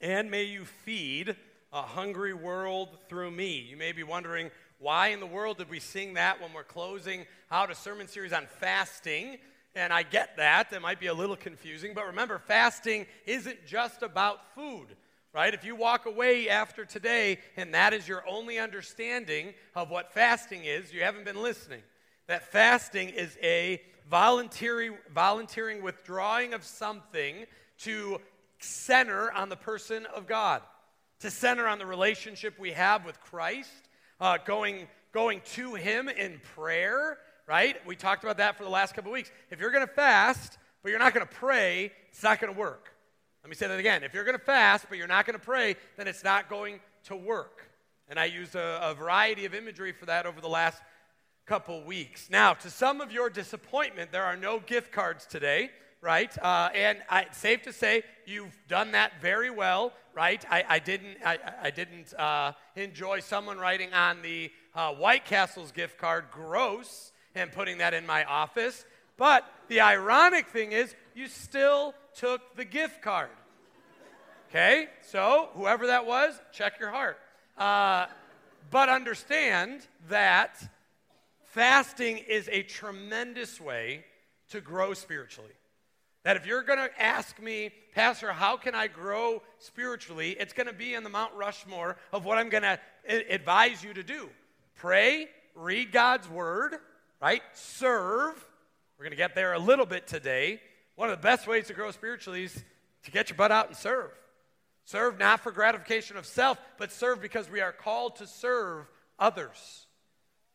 and may you feed a hungry world through me. You may be wondering, why in the world did we sing that when we're closing out a sermon series on fasting? And I get that. That might be a little confusing. But remember, fasting isn't just about food, right? If you walk away after today and that is your only understanding of what fasting is, you haven't been listening. That fasting is a voluntary, volunteering withdrawing of something to center on the person of God, to center on the relationship we have with Christ, uh, going, going to Him in prayer, right? We talked about that for the last couple weeks. If you're going to fast, but you're not going to pray, it's not going to work. Let me say that again. If you're going to fast, but you're not going to pray, then it's not going to work. And I used a, a variety of imagery for that over the last couple weeks. Now, to some of your disappointment, there are no gift cards today right? Uh, and I, safe to say, you've done that very well, right? I, I didn't, I, I didn't uh, enjoy someone writing on the uh, White Castle's gift card, gross, and putting that in my office. But the ironic thing is, you still took the gift card. Okay? So, whoever that was, check your heart. Uh, but understand that fasting is a tremendous way to grow spiritually. That if you're going to ask me, Pastor, how can I grow spiritually? It's going to be in the Mount Rushmore of what I'm going to advise you to do. Pray, read God's word, right? Serve. We're going to get there a little bit today. One of the best ways to grow spiritually is to get your butt out and serve. Serve not for gratification of self, but serve because we are called to serve others.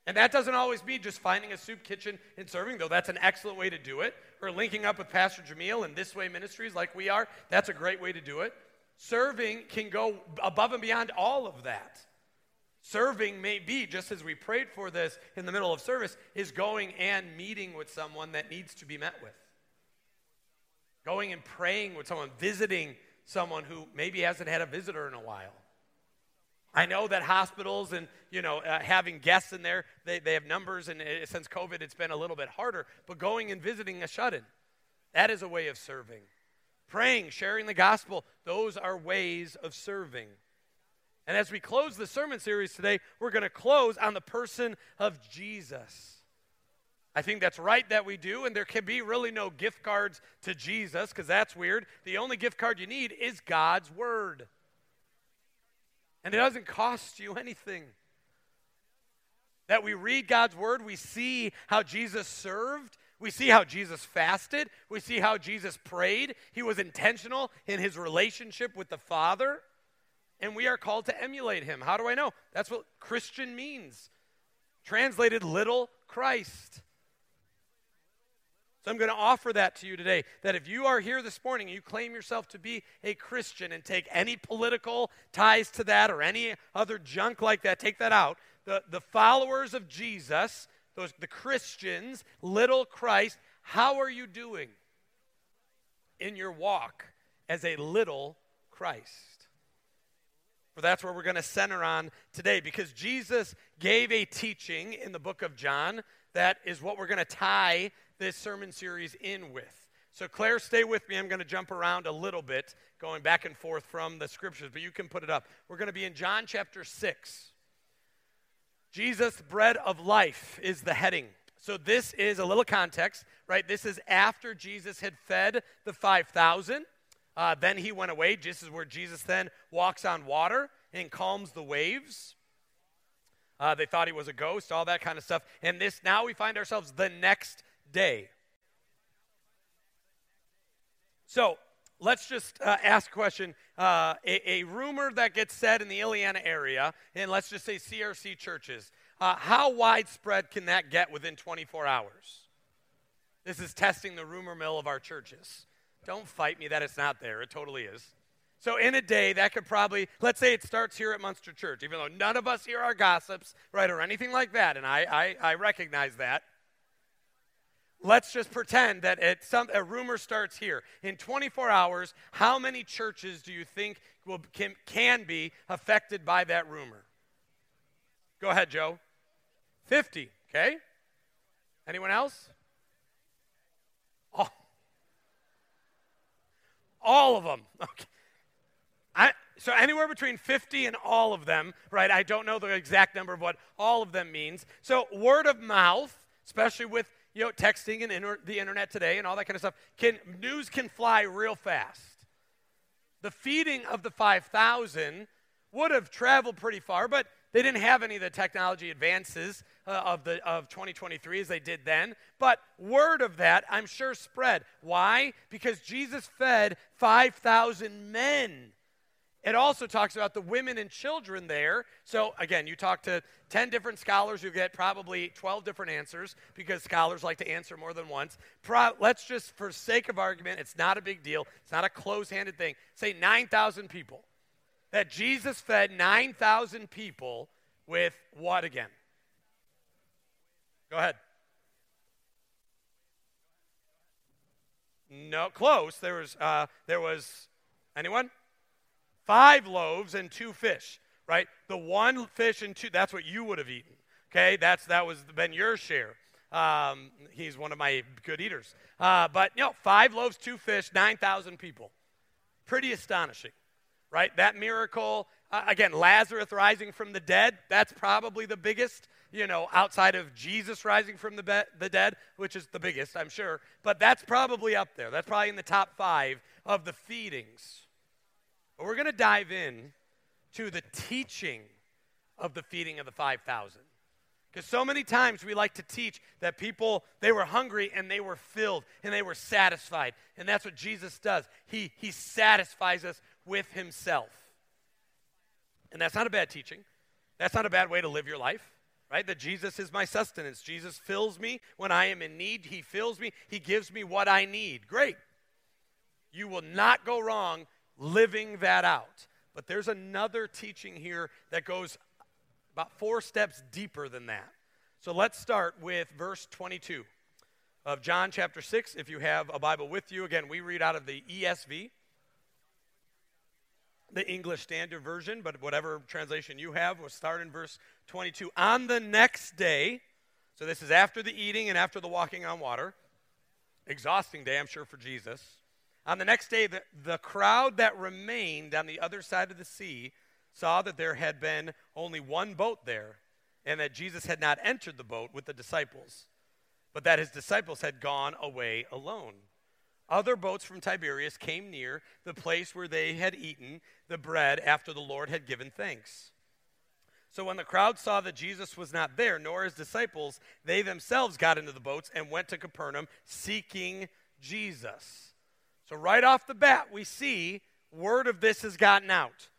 And that doesn't always mean just finding a soup kitchen and serving, though that's an excellent way to do it. Or linking up with Pastor Jameel and This Way Ministries like we are, that's a great way to do it. Serving can go above and beyond all of that. Serving may be, just as we prayed for this in the middle of service, is going and meeting with someone that needs to be met with. Going and praying with someone, visiting someone who maybe hasn't had a visitor in a while I know that hospitals and, you know, uh, having guests in there, they, they have numbers, and it, since COVID, it's been a little bit harder. But going and visiting a shut in, that is a way of serving. Praying, sharing the gospel, those are ways of serving. And as we close the sermon series today, we're going to close on the person of Jesus. I think that's right that we do, and there can be really no gift cards to Jesus because that's weird. The only gift card you need is God's Word. And it doesn't cost you anything. That we read God's word, we see how Jesus served, we see how Jesus fasted, we see how Jesus prayed. He was intentional in his relationship with the Father, and we are called to emulate him. How do I know? That's what Christian means. Translated, little Christ. So I'm going to offer that to you today that if you are here this morning you claim yourself to be a Christian and take any political ties to that or any other junk like that, take that out. The, the followers of Jesus, those, the Christians, little Christ, how are you doing in your walk as a little Christ? For that's where we're going to center on today because Jesus gave a teaching in the book of John that is what we're going to tie this sermon series in with. So, Claire, stay with me. I'm going to jump around a little bit, going back and forth from the scriptures, but you can put it up. We're going to be in John chapter 6. Jesus, bread of life, is the heading. So, this is a little context, right? This is after Jesus had fed the 5,000. Uh, then he went away. This is where Jesus then walks on water and calms the waves. Uh, they thought he was a ghost, all that kind of stuff. And this, now we find ourselves the next day. So let's just uh, ask a question. Uh, a, a, rumor that gets said in the Illiana area, and let's just say CRC churches, uh, how widespread can that get within 24 hours? This is testing the rumor mill of our churches. Don't fight me that it's not there. It totally is. So, in a day, that could probably, let's say it starts here at Munster Church, even though none of us here are gossips, right, or anything like that, and I, I, I recognize that. Let's just pretend that some, a rumor starts here. In 24 hours, how many churches do you think will, can, can be affected by that rumor? Go ahead, Joe. 50, okay? Anyone else? All, all of them. Okay. I, so anywhere between 50 and all of them, right? I don't know the exact number of what all of them means. So word of mouth, especially with you know texting and inter- the internet today and all that kind of stuff, can news can fly real fast. The feeding of the 5,000 would have traveled pretty far, but they didn't have any of the technology advances uh, of, the, of 2023 as they did then. But word of that, I'm sure, spread. Why? Because Jesus fed 5,000 men. It also talks about the women and children there. So, again, you talk to 10 different scholars, you get probably 12 different answers because scholars like to answer more than once. Pro- let's just, for sake of argument, it's not a big deal, it's not a close handed thing. Say 9,000 people. That Jesus fed 9,000 people with what again? Go ahead. No, close. There was, uh, there was, anyone? Five loaves and two fish, right? The one fish and two, that's what you would have eaten. Okay, that's that was been your share. Um, he's one of my good eaters. Uh, but you know, five loaves, two fish, nine thousand people. Pretty astonishing, right? That miracle. Uh, again, Lazarus rising from the dead. That's probably the biggest. You know, outside of Jesus rising from the, be- the dead, which is the biggest, I'm sure. But that's probably up there. That's probably in the top five of the feedings. We're going to dive in to the teaching of the feeding of the 5,000. Because so many times we like to teach that people, they were hungry and they were filled and they were satisfied. And that's what Jesus does. He, he satisfies us with himself. And that's not a bad teaching. That's not a bad way to live your life, right? That Jesus is my sustenance. Jesus fills me when I am in need. He fills me. He gives me what I need. Great. You will not go wrong living that out. But there's another teaching here that goes about four steps deeper than that. So let's start with verse 22 of John chapter 6. If you have a Bible with you, again, we read out of the ESV, the English Standard Version, but whatever translation you have, we'll start in verse 22. On the next day, so this is after the eating and after the walking on water, exhausting day, I'm sure, for Jesus. On the next day, the, the crowd that remained on the other side of the sea saw that there had been only one boat there, and that Jesus had not entered the boat with the disciples, but that his disciples had gone away alone. Other boats from Tiberias came near the place where they had eaten the bread after the Lord had given thanks. So when the crowd saw that Jesus was not there, nor his disciples, they themselves got into the boats and went to Capernaum seeking Jesus. So, right off the bat, we see word of this has gotten out.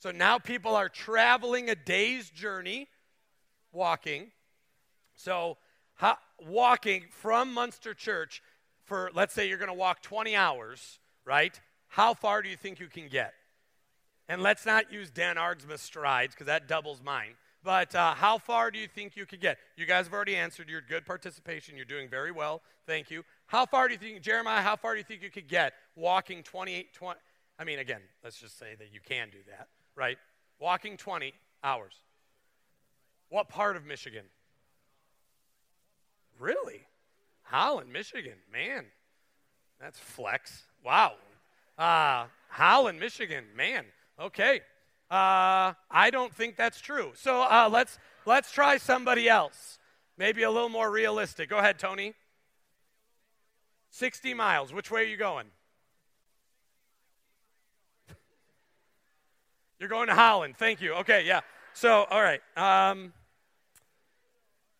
So now people are traveling a day's journey, walking. So, walking from Munster Church for, let's say you're going to walk 20 hours, right? How far do you think you can get? And let's not use Dan Argsmith's strides because that doubles mine. But uh, how far do you think you could get? You guys have already answered. Your good participation. You're doing very well. Thank you. How far do you think, Jeremiah, how far do you think you could get walking 28, 20? I mean, again, let's just say that you can do that, right? Walking 20 hours. What part of Michigan? Really? Holland, Michigan. Man, that's flex. Wow. Uh, Holland, Michigan. Man, okay. Uh, I don't think that's true. So uh, let's let's try somebody else. Maybe a little more realistic. Go ahead, Tony. 60 miles. Which way are you going? You're going to Holland. Thank you. Okay, yeah. So, all right. Um,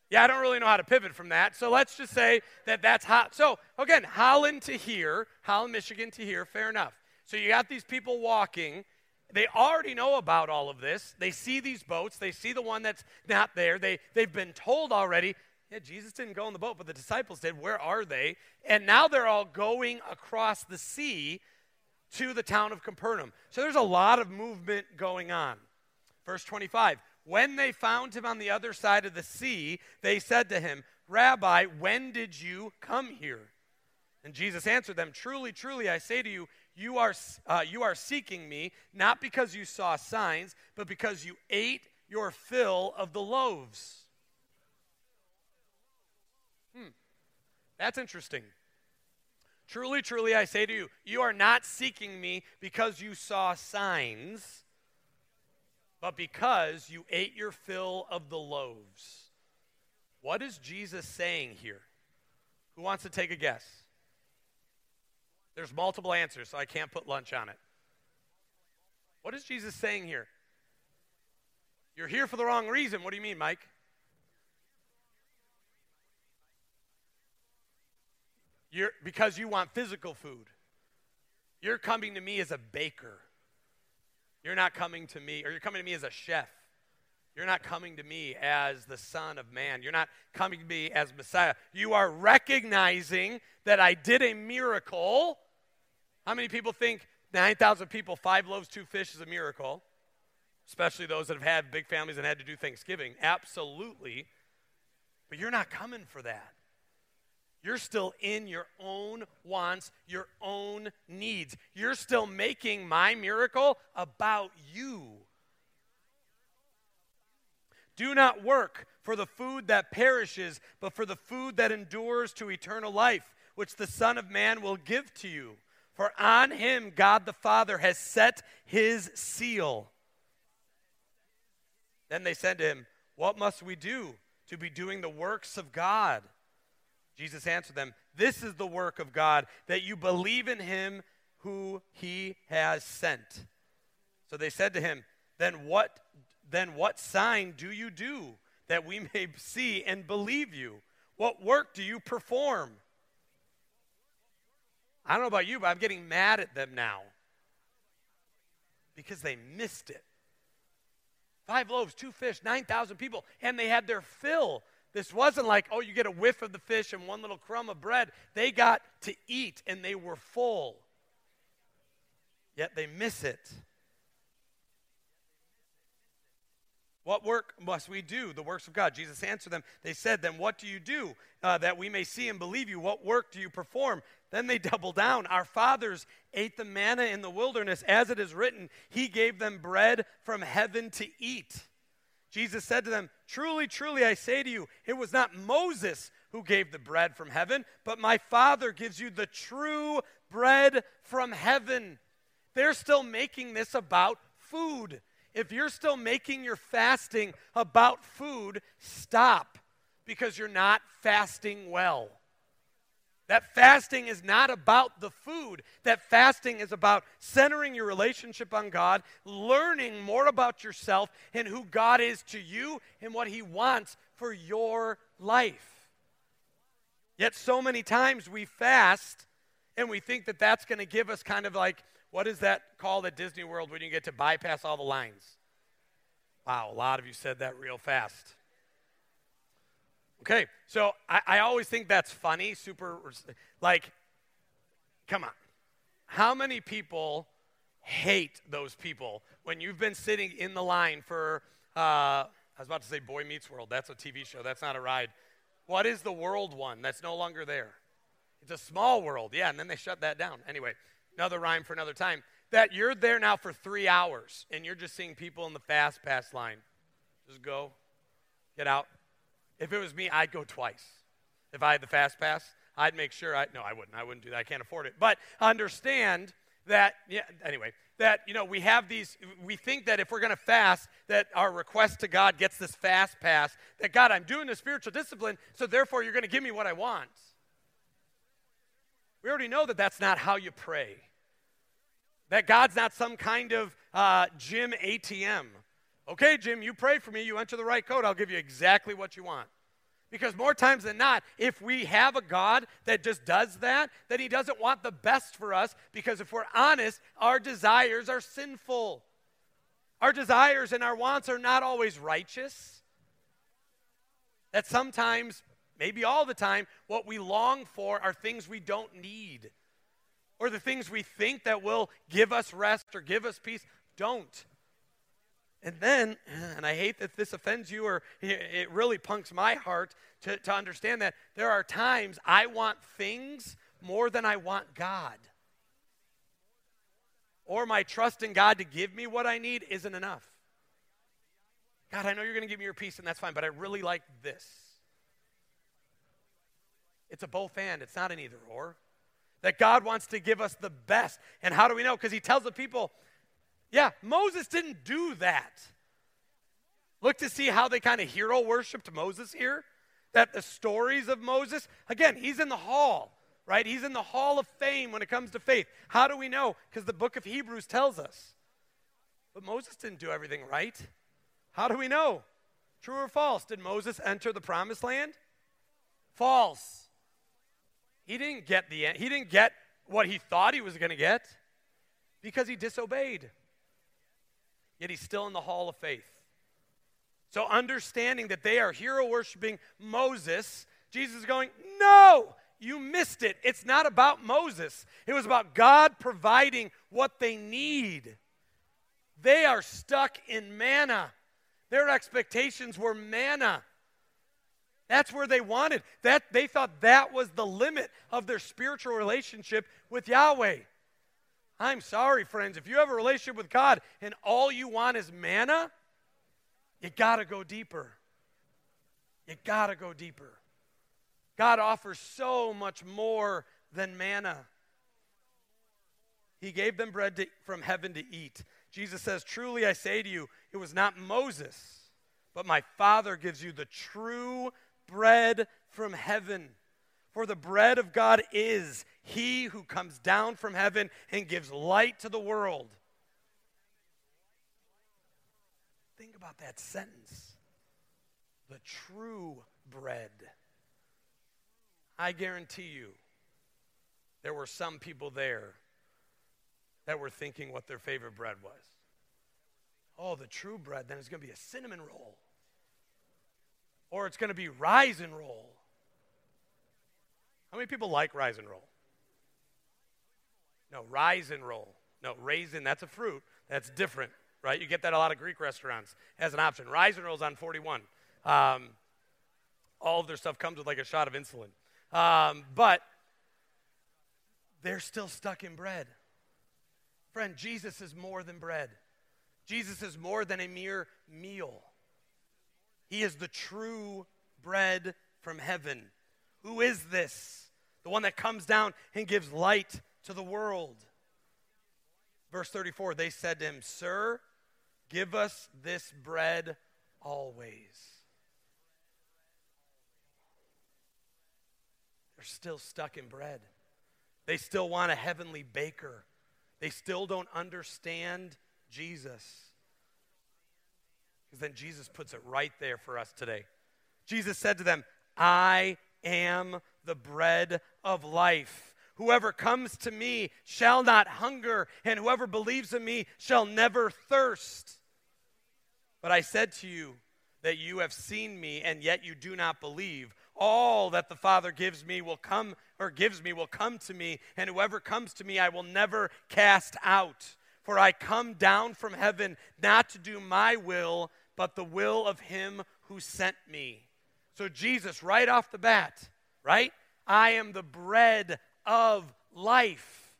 yeah, I don't really know how to pivot from that. So let's just say that that's hot. So, again, Holland to here, Holland, Michigan to here, fair enough. So you got these people walking they already know about all of this. They see these boats. They see the one that's not there. They, they've been told already, yeah, Jesus didn't go in the boat, but the disciples did. Where are they? And now they're all going across the sea to the town of Capernaum. So there's a lot of movement going on. Verse 25 When they found him on the other side of the sea, they said to him, Rabbi, when did you come here? And Jesus answered them, Truly, truly, I say to you, you are, uh, you are seeking me not because you saw signs, but because you ate your fill of the loaves. Hmm. That's interesting. Truly, truly, I say to you, you are not seeking me because you saw signs, but because you ate your fill of the loaves. What is Jesus saying here? Who wants to take a guess? There's multiple answers, so I can't put lunch on it. What is Jesus saying here? You're here for the wrong reason. What do you mean, Mike? You're, because you want physical food. You're coming to me as a baker. You're not coming to me, or you're coming to me as a chef. You're not coming to me as the Son of Man. You're not coming to me as Messiah. You are recognizing that I did a miracle. How many people think 9,000 people, five loaves, two fish is a miracle? Especially those that have had big families and had to do Thanksgiving. Absolutely. But you're not coming for that. You're still in your own wants, your own needs. You're still making my miracle about you. Do not work for the food that perishes, but for the food that endures to eternal life, which the Son of Man will give to you. For on him God the Father has set his seal. Then they said to him, What must we do to be doing the works of God? Jesus answered them, This is the work of God, that you believe in him who he has sent. So they said to him, Then what then what sign do you do that we may see and believe you? What work do you perform? I don't know about you, but I'm getting mad at them now because they missed it. Five loaves, two fish, 9,000 people, and they had their fill. This wasn't like, oh, you get a whiff of the fish and one little crumb of bread. They got to eat and they were full. Yet they miss it. What work must we do? The works of God. Jesus answered them. They said, Then what do you do uh, that we may see and believe you? What work do you perform? Then they doubled down. Our fathers ate the manna in the wilderness, as it is written, He gave them bread from heaven to eat. Jesus said to them, Truly, truly, I say to you, it was not Moses who gave the bread from heaven, but my Father gives you the true bread from heaven. They're still making this about food. If you're still making your fasting about food, stop because you're not fasting well. That fasting is not about the food. That fasting is about centering your relationship on God, learning more about yourself and who God is to you and what He wants for your life. Yet, so many times we fast and we think that that's going to give us kind of like what is that called at Disney World when you get to bypass all the lines? Wow, a lot of you said that real fast. Okay, so I, I always think that's funny, super, like, come on. How many people hate those people when you've been sitting in the line for, uh, I was about to say Boy Meets World. That's a TV show, that's not a ride. What is the world one that's no longer there? It's a small world, yeah, and then they shut that down. Anyway, another rhyme for another time, that you're there now for three hours and you're just seeing people in the fast pass line. Just go, get out. If it was me, I'd go twice. If I had the fast pass, I'd make sure I, no, I wouldn't. I wouldn't do that. I can't afford it. But understand that, yeah, anyway, that, you know, we have these, we think that if we're going to fast, that our request to God gets this fast pass, that God, I'm doing the spiritual discipline, so therefore you're going to give me what I want. We already know that that's not how you pray. That God's not some kind of uh, gym ATM. Okay, Jim, you pray for me, you enter the right code, I'll give you exactly what you want. Because more times than not, if we have a God that just does that, then He doesn't want the best for us because if we're honest, our desires are sinful. Our desires and our wants are not always righteous. That sometimes, maybe all the time, what we long for are things we don't need or the things we think that will give us rest or give us peace don't. And then, and I hate that this offends you or it really punks my heart to, to understand that there are times I want things more than I want God. Or my trust in God to give me what I need isn't enough. God, I know you're going to give me your peace and that's fine, but I really like this. It's a both and, it's not an either or. that God wants to give us the best. And how do we know? Because he tells the people, yeah, Moses didn't do that. Look to see how they kind of hero worshiped Moses here. That the stories of Moses, again, he's in the hall, right? He's in the hall of fame when it comes to faith. How do we know? Because the book of Hebrews tells us. But Moses didn't do everything right. How do we know? True or false? Did Moses enter the promised land? False. He didn't get the he didn't get what he thought he was going to get because he disobeyed. Yet he's still in the hall of faith. So understanding that they are hero worshiping Moses, Jesus is going, "No, you missed it. It's not about Moses. It was about God providing what they need. They are stuck in manna. Their expectations were manna. That's where they wanted. That they thought that was the limit of their spiritual relationship with Yahweh. I'm sorry, friends. If you have a relationship with God and all you want is manna, you got to go deeper. You got to go deeper. God offers so much more than manna. He gave them bread to, from heaven to eat. Jesus says, Truly I say to you, it was not Moses, but my Father gives you the true bread from heaven. For the bread of God is he who comes down from heaven and gives light to the world. Think about that sentence. The true bread. I guarantee you, there were some people there that were thinking what their favorite bread was. Oh, the true bread, then it's going to be a cinnamon roll or it's going to be rise and roll. How many people like rise and roll? No, rise and roll. No, raisin, that's a fruit. That's different, right? You get that a lot of Greek restaurants as an option. Rise and roll's on 41. Um, all of their stuff comes with like a shot of insulin. Um, but they're still stuck in bread. Friend, Jesus is more than bread. Jesus is more than a mere meal. He is the true bread from heaven. Who is this? The one that comes down and gives light to the world. Verse 34 they said to him, Sir, give us this bread always. They're still stuck in bread. They still want a heavenly baker. They still don't understand Jesus. Because then Jesus puts it right there for us today. Jesus said to them, I am the bread of life. Whoever comes to me shall not hunger, and whoever believes in me shall never thirst. But I said to you that you have seen me, and yet you do not believe. All that the Father gives me will come, or gives me will come to me, and whoever comes to me I will never cast out. For I come down from heaven not to do my will, but the will of him who sent me. So, Jesus, right off the bat, right? I am the bread of life.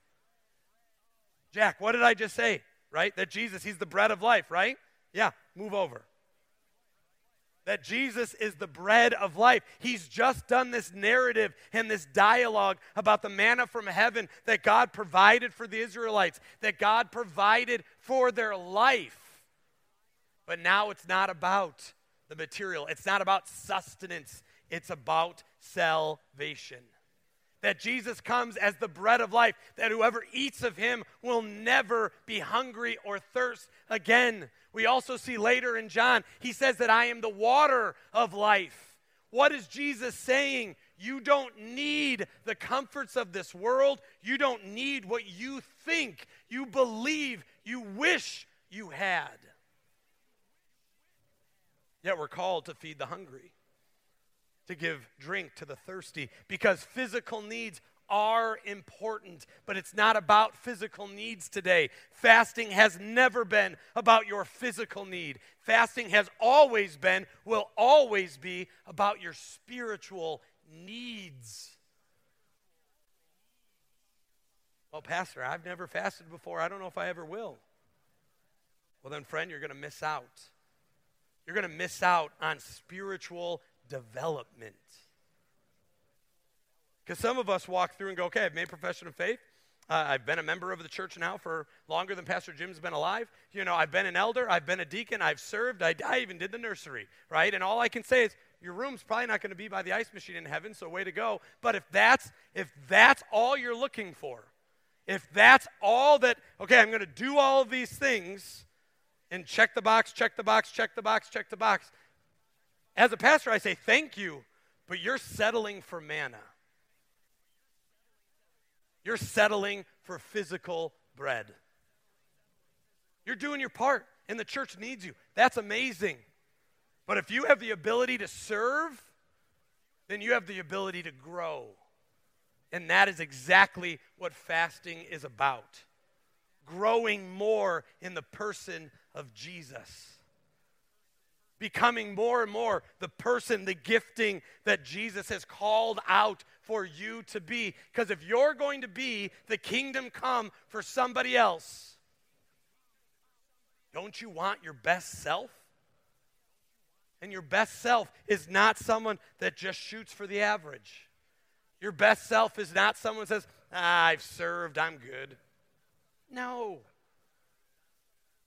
Jack, what did I just say? Right? That Jesus, he's the bread of life, right? Yeah, move over. That Jesus is the bread of life. He's just done this narrative and this dialogue about the manna from heaven that God provided for the Israelites, that God provided for their life. But now it's not about the material, it's not about sustenance, it's about salvation. That Jesus comes as the bread of life, that whoever eats of him will never be hungry or thirst again. We also see later in John, he says that I am the water of life. What is Jesus saying? You don't need the comforts of this world. You don't need what you think, you believe, you wish you had. Yet we're called to feed the hungry, to give drink to the thirsty, because physical needs are important, but it's not about physical needs today. Fasting has never been about your physical need. Fasting has always been, will always be about your spiritual needs. Well, Pastor, I've never fasted before. I don't know if I ever will. Well, then, friend, you're going to miss out you're going to miss out on spiritual development. Because some of us walk through and go, okay, I've made profession of faith. Uh, I've been a member of the church now for longer than Pastor Jim's been alive. You know, I've been an elder, I've been a deacon, I've served, I, I even did the nursery, right? And all I can say is, your room's probably not going to be by the ice machine in heaven, so way to go. But if that's if that's all you're looking for, if that's all that, okay, I'm going to do all of these things and check the box, check the box, check the box, check the box. As a pastor, I say thank you, but you're settling for manna. You're settling for physical bread. You're doing your part, and the church needs you. That's amazing. But if you have the ability to serve, then you have the ability to grow. And that is exactly what fasting is about growing more in the person of Jesus. Becoming more and more the person, the gifting that Jesus has called out for you to be. Because if you're going to be the kingdom come for somebody else, don't you want your best self? And your best self is not someone that just shoots for the average. Your best self is not someone who says, ah, I've served, I'm good. No.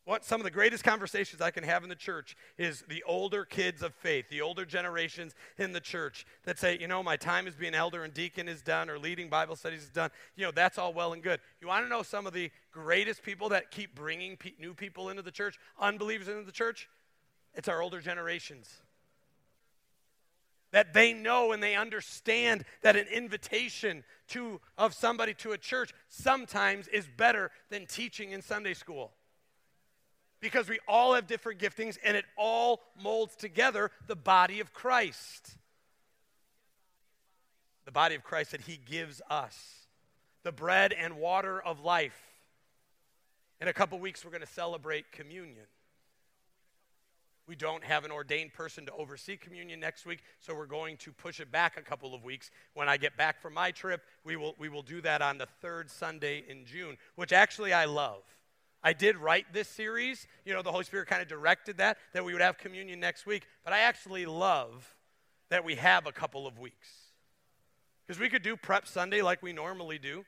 What some of the greatest conversations I can have in the church is the older kids of faith, the older generations in the church that say, you know, my time as being elder and deacon is done, or leading Bible studies is done. You know, that's all well and good. You want to know some of the greatest people that keep bringing pe- new people into the church, unbelievers into the church? It's our older generations. That they know and they understand that an invitation to, of somebody to a church sometimes is better than teaching in Sunday school because we all have different giftings and it all molds together the body of Christ. The body of Christ that He gives us, the bread and water of life. In a couple weeks, we're going to celebrate communion. We don't have an ordained person to oversee communion next week, so we're going to push it back a couple of weeks. When I get back from my trip, we will, we will do that on the third Sunday in June, which actually I love. I did write this series. You know, the Holy Spirit kind of directed that, that we would have communion next week. But I actually love that we have a couple of weeks. Because we could do Prep Sunday like we normally do.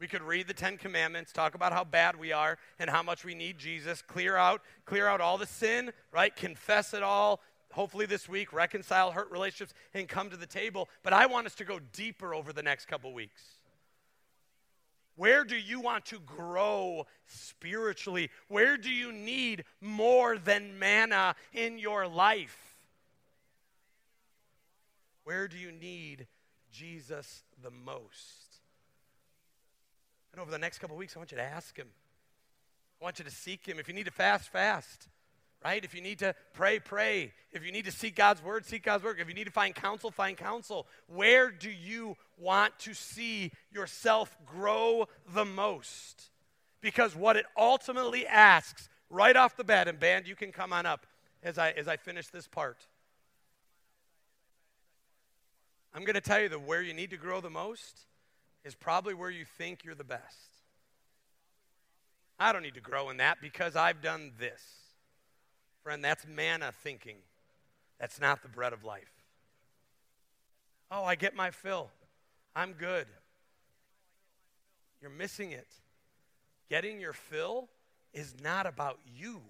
We could read the Ten Commandments, talk about how bad we are and how much we need Jesus, clear out, clear out all the sin, right? Confess it all. Hopefully this week, reconcile hurt relationships and come to the table. But I want us to go deeper over the next couple weeks. Where do you want to grow spiritually? Where do you need more than manna in your life? Where do you need Jesus the most? And over the next couple weeks, I want you to ask Him. I want you to seek Him. If you need to fast, fast right? If you need to pray, pray. If you need to seek God's word, seek God's word. If you need to find counsel, find counsel. Where do you want to see yourself grow the most? Because what it ultimately asks right off the bat, and band, you can come on up as I, as I finish this part. I'm going to tell you that where you need to grow the most is probably where you think you're the best. I don't need to grow in that because I've done this. Friend, that's manna thinking. That's not the bread of life. Oh, I get my fill. I'm good. You're missing it. Getting your fill is not about you.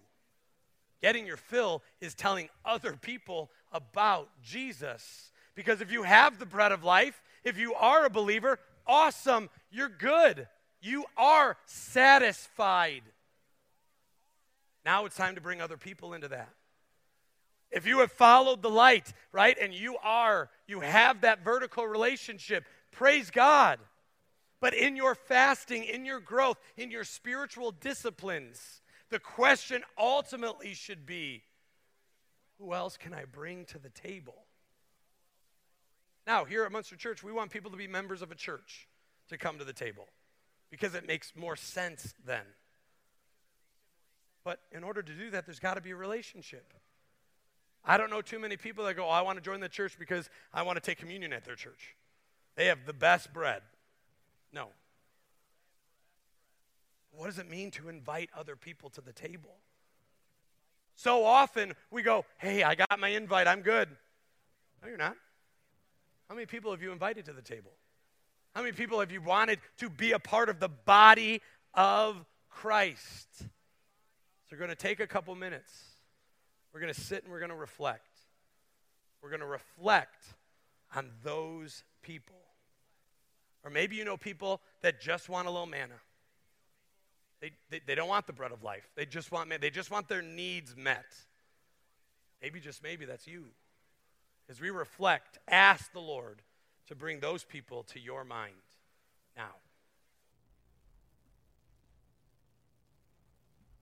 Getting your fill is telling other people about Jesus. Because if you have the bread of life, if you are a believer, awesome, you're good. You are satisfied. Now it's time to bring other people into that. If you have followed the light, right, and you are, you have that vertical relationship, praise God. But in your fasting, in your growth, in your spiritual disciplines, the question ultimately should be who else can I bring to the table? Now, here at Munster Church, we want people to be members of a church to come to the table because it makes more sense then. But in order to do that, there's got to be a relationship. I don't know too many people that go, oh, I want to join the church because I want to take communion at their church. They have the best bread. No. What does it mean to invite other people to the table? So often we go, hey, I got my invite, I'm good. No, you're not. How many people have you invited to the table? How many people have you wanted to be a part of the body of Christ? So we're going to take a couple minutes. We're going to sit and we're going to reflect. We're going to reflect on those people. Or maybe you know people that just want a little manna. They, they, they don't want the bread of life. They just want they just want their needs met. Maybe just maybe that's you. As we reflect, ask the Lord to bring those people to your mind now.